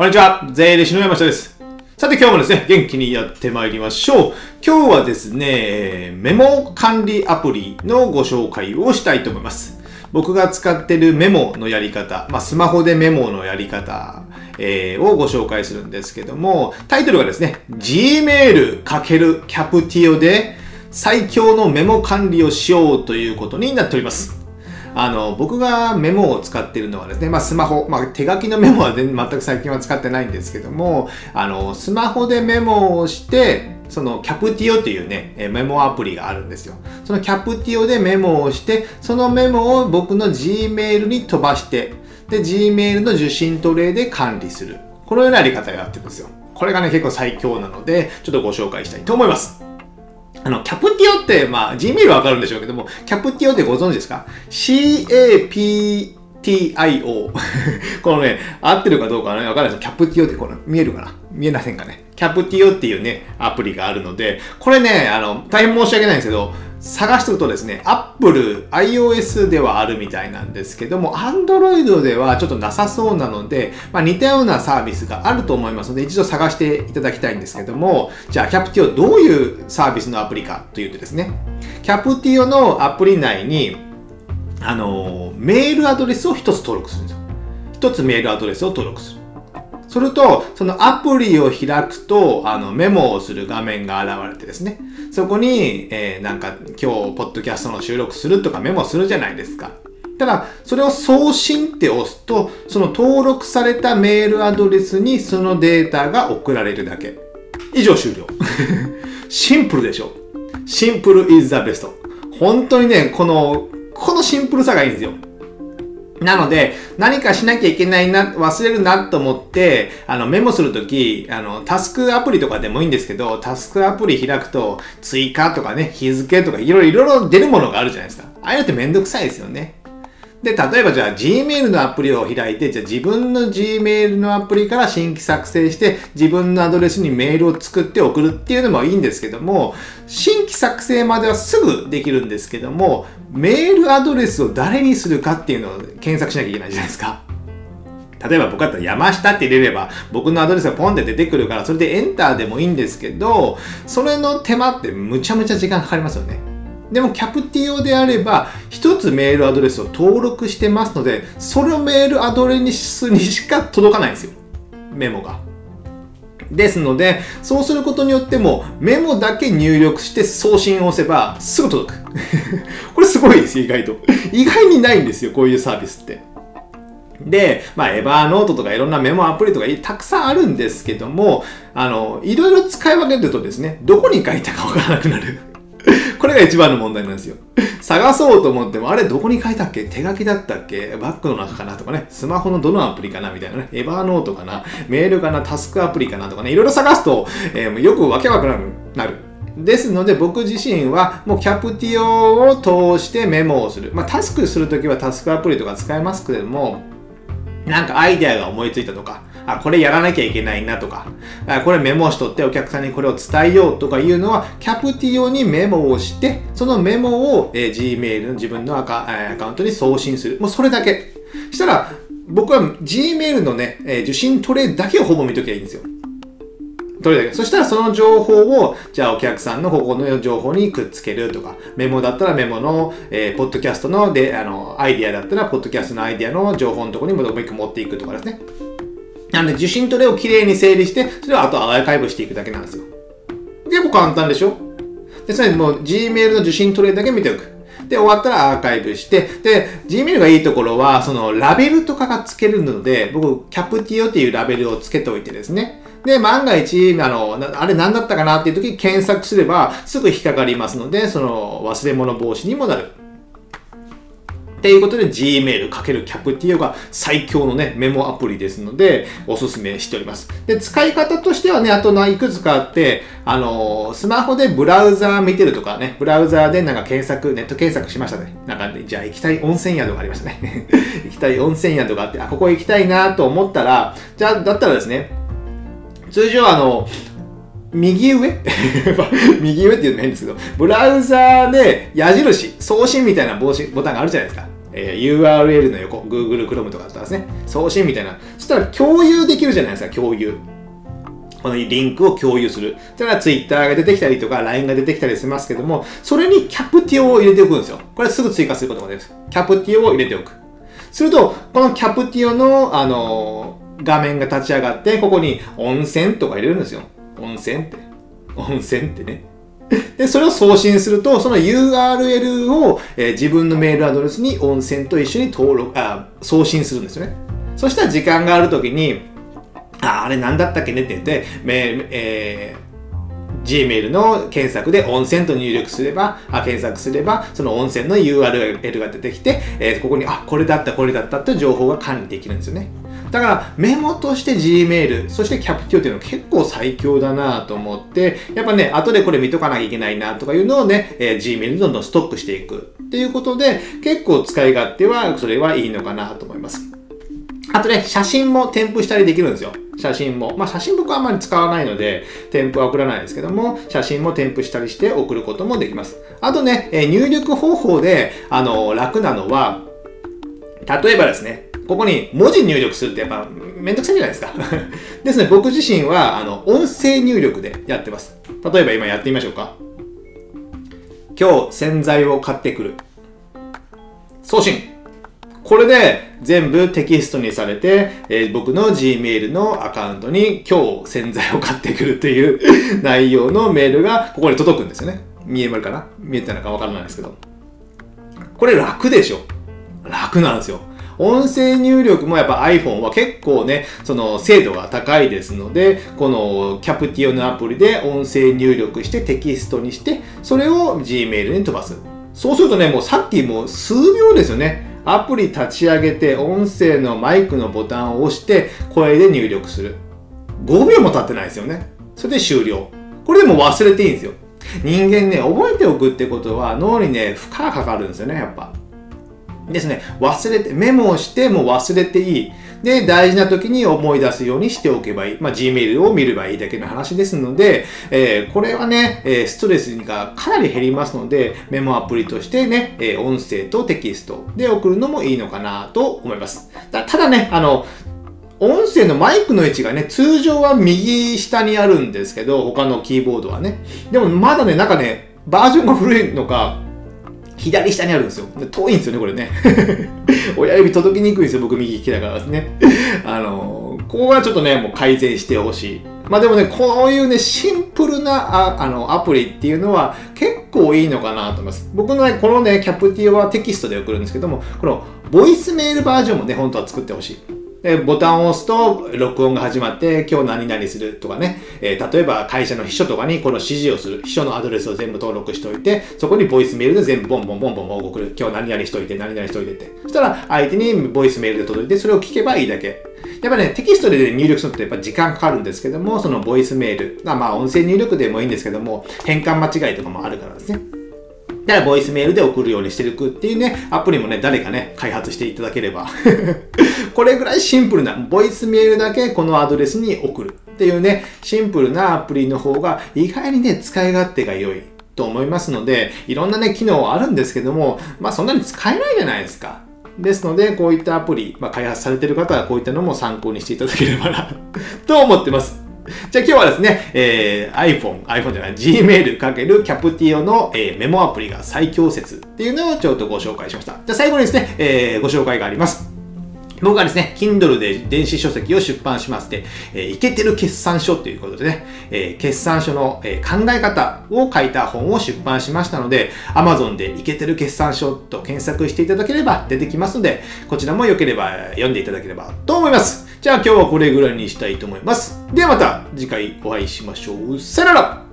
こんにちは、税理士の山下です。さて今日もですね、元気にやってまいりましょう。今日はですね、メモ管理アプリのご紹介をしたいと思います。僕が使っているメモのやり方、まあ、スマホでメモのやり方、えー、をご紹介するんですけども、タイトルがですね、Gmail× キャプティオで最強のメモ管理をしようということになっております。あの、僕がメモを使ってるのはですね、まあスマホ、まあ手書きのメモは 全く最近は使ってないんですけども、あの、スマホでメモをして、そのキャプティオっていうね、メモアプリがあるんですよ。そのキャプティオでメモをして、そのメモを僕の Gmail に飛ばして、で、Gmail の受信トレイで管理する。このようなやり方をやってるんですよ。これがね、結構最強なので、ちょっとご紹介したいと思います。あの、キャプティオって、まあ、Gmail はわかるんでしょうけども、キャプティオってご存知ですか ?CAPTIO。このね、合ってるかどうかね、わかんないですキャプティオってこの、見えるかな？見えませんかね？キャプティオっていうね、アプリがあるので、これね、あの、大変申し訳ないんですけど、探してるとですね、Apple、iOS ではあるみたいなんですけども、Android ではちょっとなさそうなので、まあ、似たようなサービスがあると思いますので、一度探していただきたいんですけども、じゃあ、キャプティオどういうサービスのアプリかというとですね、キャプティオのアプリ内に、あの、メールアドレスを一つ登録するんですよ。一つメールアドレスを登録する。すると、そのアプリを開くと、あの、メモをする画面が現れてですね、そこに、えー、なんか、今日、ポッドキャストの収録するとかメモするじゃないですか。ただ、それを送信って押すと、その登録されたメールアドレスにそのデータが送られるだけ。以上終了。シンプルでしょ。シンプル is the best. 本当にね、この、このシンプルさがいいんですよ。なので、何かしなきゃいけないな、忘れるなと思って、あの、メモするとき、あの、タスクアプリとかでもいいんですけど、タスクアプリ開くと、追加とかね、日付とか、いろいろ、出るものがあるじゃないですか。ああいうのってめんどくさいですよね。で、例えばじゃあ Gmail のアプリを開いて、じゃあ自分の Gmail のアプリから新規作成して、自分のアドレスにメールを作って送るっていうのもいいんですけども、新規作成まではすぐできるんですけども、メールアドレスを誰にするかっていうのを検索しなきゃいけないじゃないですか。例えば僕だったら山下って入れれば僕のアドレスがポンって出てくるからそれでエンターでもいいんですけどそれの手間ってむちゃむちゃ時間かかりますよね。でもキャプティオであれば一つメールアドレスを登録してますのでそれをメールアドレスにしか届かないんですよメモが。ですので、そうすることによってもメモだけ入力して送信を押せばすぐ届く。これすごいです、意外と。意外にないんですよ、こういうサービスって。で、まあ、エバーノートとかいろんなメモアプリとかたくさんあるんですけども、あの、いろいろ使い分けるとですね、どこに書いたかわからなくなる。これが一番の問題なんですよ。探そうと思っても、あれどこに書いたっけ？手書きだったっけ？バッグの中かなとかね、スマホのどのアプリかなみたいなね、エバーノートかな？メールかな？タスクアプリかなとかね、いろいろ探すと、えー、よくわけわからなくなる。ですので僕自身はもうキャプティオを通してメモをする。まあタスクするときはタスクアプリとか使えますけれども、なんかアイデアが思いついたとか、あ、これやらなきゃいけないなとか、あこれメモしとってお客さんにこれを伝えようとかいうのは、キャプティオにメモをして、そのメモを、えー、Gmail の自分のアカアカウントに送信する。もうそれだけ。したら、僕は Gmail のね、えー、受信トレイだけをほぼ見ときゃいいんですよ。どれだけそしたらその情報を、じゃあお客さんのここの情報にくっつけるとか、メモだったらメモの、えー、ポッドキャストので、あの、アイディアだったら、ポッドキャストのアイディアの情報のところにもう一個持っていくとかですね。なので、受信トレをきれいに整理して、それをあとアーカイブしていくだけなんですよ。結構簡単でしょ？で、それもう Gmail の受信トレだけ見ておく。で、終わったらアーカイブして、で、Gmail がいいところは、そのラベルとかが付けるので、僕、キャプティオっていうラベルを付けておいてですね。で、万が一、あの、あれ何だったかなっていう時に検索すれば、すぐ引っかかりますので、その忘れ物防止にもなる。っていうことで Gmail× キャプティオが最強のね、メモアプリですので、おすすめしております。で、使い方としてはね、あといくつかあって、あのー、スマホでブラウザー見てるとかね、ブラウザーでなんか検索、ネット検索しましたね。なんか、ね、じゃあ行きたい温泉宿がありましたね。行きたい温泉宿があって、あ、ここ行きたいなと思ったら、じゃあ、だったらですね、通常あの、右上？右上って言うの変ですけど、ブラウザーで矢印、送信みたいなボタンがあるじゃないですか。えー、URL の横、Google Chrome とかだったらですね、送信みたいな。そしたら共有できるじゃないですか、共有。このリンクを共有する。だから Twitter が出てきたりとか LINE が出てきたりしますけども、それにキャプティオを入れておくんですよ。これすぐ追加することができます。キャプティオを入れておく。すると、このキャプティオの、あのー、画面が立ち上がって、ここに温泉とか入れるんですよ。温泉って。温泉ってね。で、それを送信すると、その URL を、えー、自分のメールアドレスに温泉と一緒に登録、あ、送信するんですよね。そしたら時間があるときに、あ、あれ何だったっけねって言って、メえー、Gmail の検索で温泉と入力すれば、あ検索すれば、その温泉の URL が出てきて、えー、ここに、あ、これだった、これだったって情報が管理できるんですよね。だからメモとして Gmail、そしてキャプティオっていうのは結構最強だなと思って、やっぱね、後でこれ見とかなきゃいけないなとかいうのをね、えー、Gmail にどんどんストックしていくっていうことで、結構使い勝手はそれはいいのかなと思います。あとね、写真も添付したりできるんですよ。写真も。まあ写真僕はあんまり使わないので、添付は送らないですけども、写真も添付したりして送ることもできます。あとね、え入力方法で、あの、楽なのは、例えばですね、ここに文字入力するってやっぱめんどくさいじゃないですか ですね、僕自身は、あの、音声入力でやってます。例えば今やってみましょうか。今日洗剤を買ってくる。送信。これで全部テキストにされて、えー、僕の Gmail のアカウントに今日洗剤を買ってくるという 内容のメールがここに届くんですよね。見えるかな見えてるのかわからないですけど。これ楽でしょ楽なんですよ。音声入力もやっぱ iPhone は結構ね、その精度が高いですので、このキャプティオのアプリで音声入力してテキストにして、それを Gmail に飛ばす。そうするとね、もうさっきもう数秒ですよね。アプリ立ち上げて音声のマイクのボタンを押して声で入力する。5秒も経ってないですよね。それで終了。これでも忘れていいんですよ。人間ね、覚えておくってことは脳にね、負荷がかかるんですよね、やっぱ。ですね、忘れて、メモをしても忘れていい。で、大事な時に思い出すようにしておけばいい。まあ、Gmail を見ればいいだけの話ですので、えー、これはね、え、ストレスがかなり減りますので、メモアプリとしてね、え、音声とテキストで送るのもいいのかなと思います。ただね、あの、音声のマイクの位置がね、通常は右下にあるんですけど、他のキーボードはね。でもまだね、なんかね、バージョンが古いのか、左下にあるんですよ。遠いんですよね、これね。親指届きにくいんですよ、僕右利きだからですね。あのここはちょっとね、もう改善してほしい。まあでもね、こういうね、シンプルなああのアプリっていうのは結構いいのかなと思います。僕のね、このね、キャプティはテキストで送るんですけども、このボイスメールバージョンもね、本当は作ってほしい。で、ボタンを押すと、録音が始まって、今日何々するとかね、えー、例えば会社の秘書とかにこの指示をする、秘書のアドレスを全部登録しておいて、そこにボイスメールで全部ボンボンボンボンボン送る。今日何々しといて、何々しといてって。そしたら、相手にボイスメールで届いて、それを聞けばいいだけ。やっぱね、テキストで入力するとやっぱ時間かかるんですけども、そのボイスメール、まあ音声入力でもいいんですけども、変換間違いとかもあるからですね。だからボイスメールで送るようにしていくっていうね、アプリもね、誰かね、開発していただければ これぐらいシンプルな、ボイスメールだけこのアドレスに送るっていうね、シンプルなアプリの方が意外にね、使い勝手が良いと思いますので、いろんなね、機能はあるんですけども、まあそんなに使えないじゃないですか。ですので、こういったアプリ、まあ、開発されている方はこういったのも参考にしていただければなと思ってます。じゃあ今日はですね、えー、iPhone、iPhone じゃない、Gmail かけるキャプティオの、えー、メモアプリが最強説っていうのをちょっとご紹介しました。じゃあ最後にですね、えー、ご紹介があります。僕はですね、Kindle で電子書籍を出版しまして、えー、イケてる決算書ということでね、えー、決算書の、えー、考え方を書いた本を出版しましたので、Amazon でイケてる決算書と検索していただければ出てきますので、こちらも良ければ読んでいただければと思います。じゃあ今日はこれぐらいにしたいと思います。ではまた次回お会いしましょう。さよなら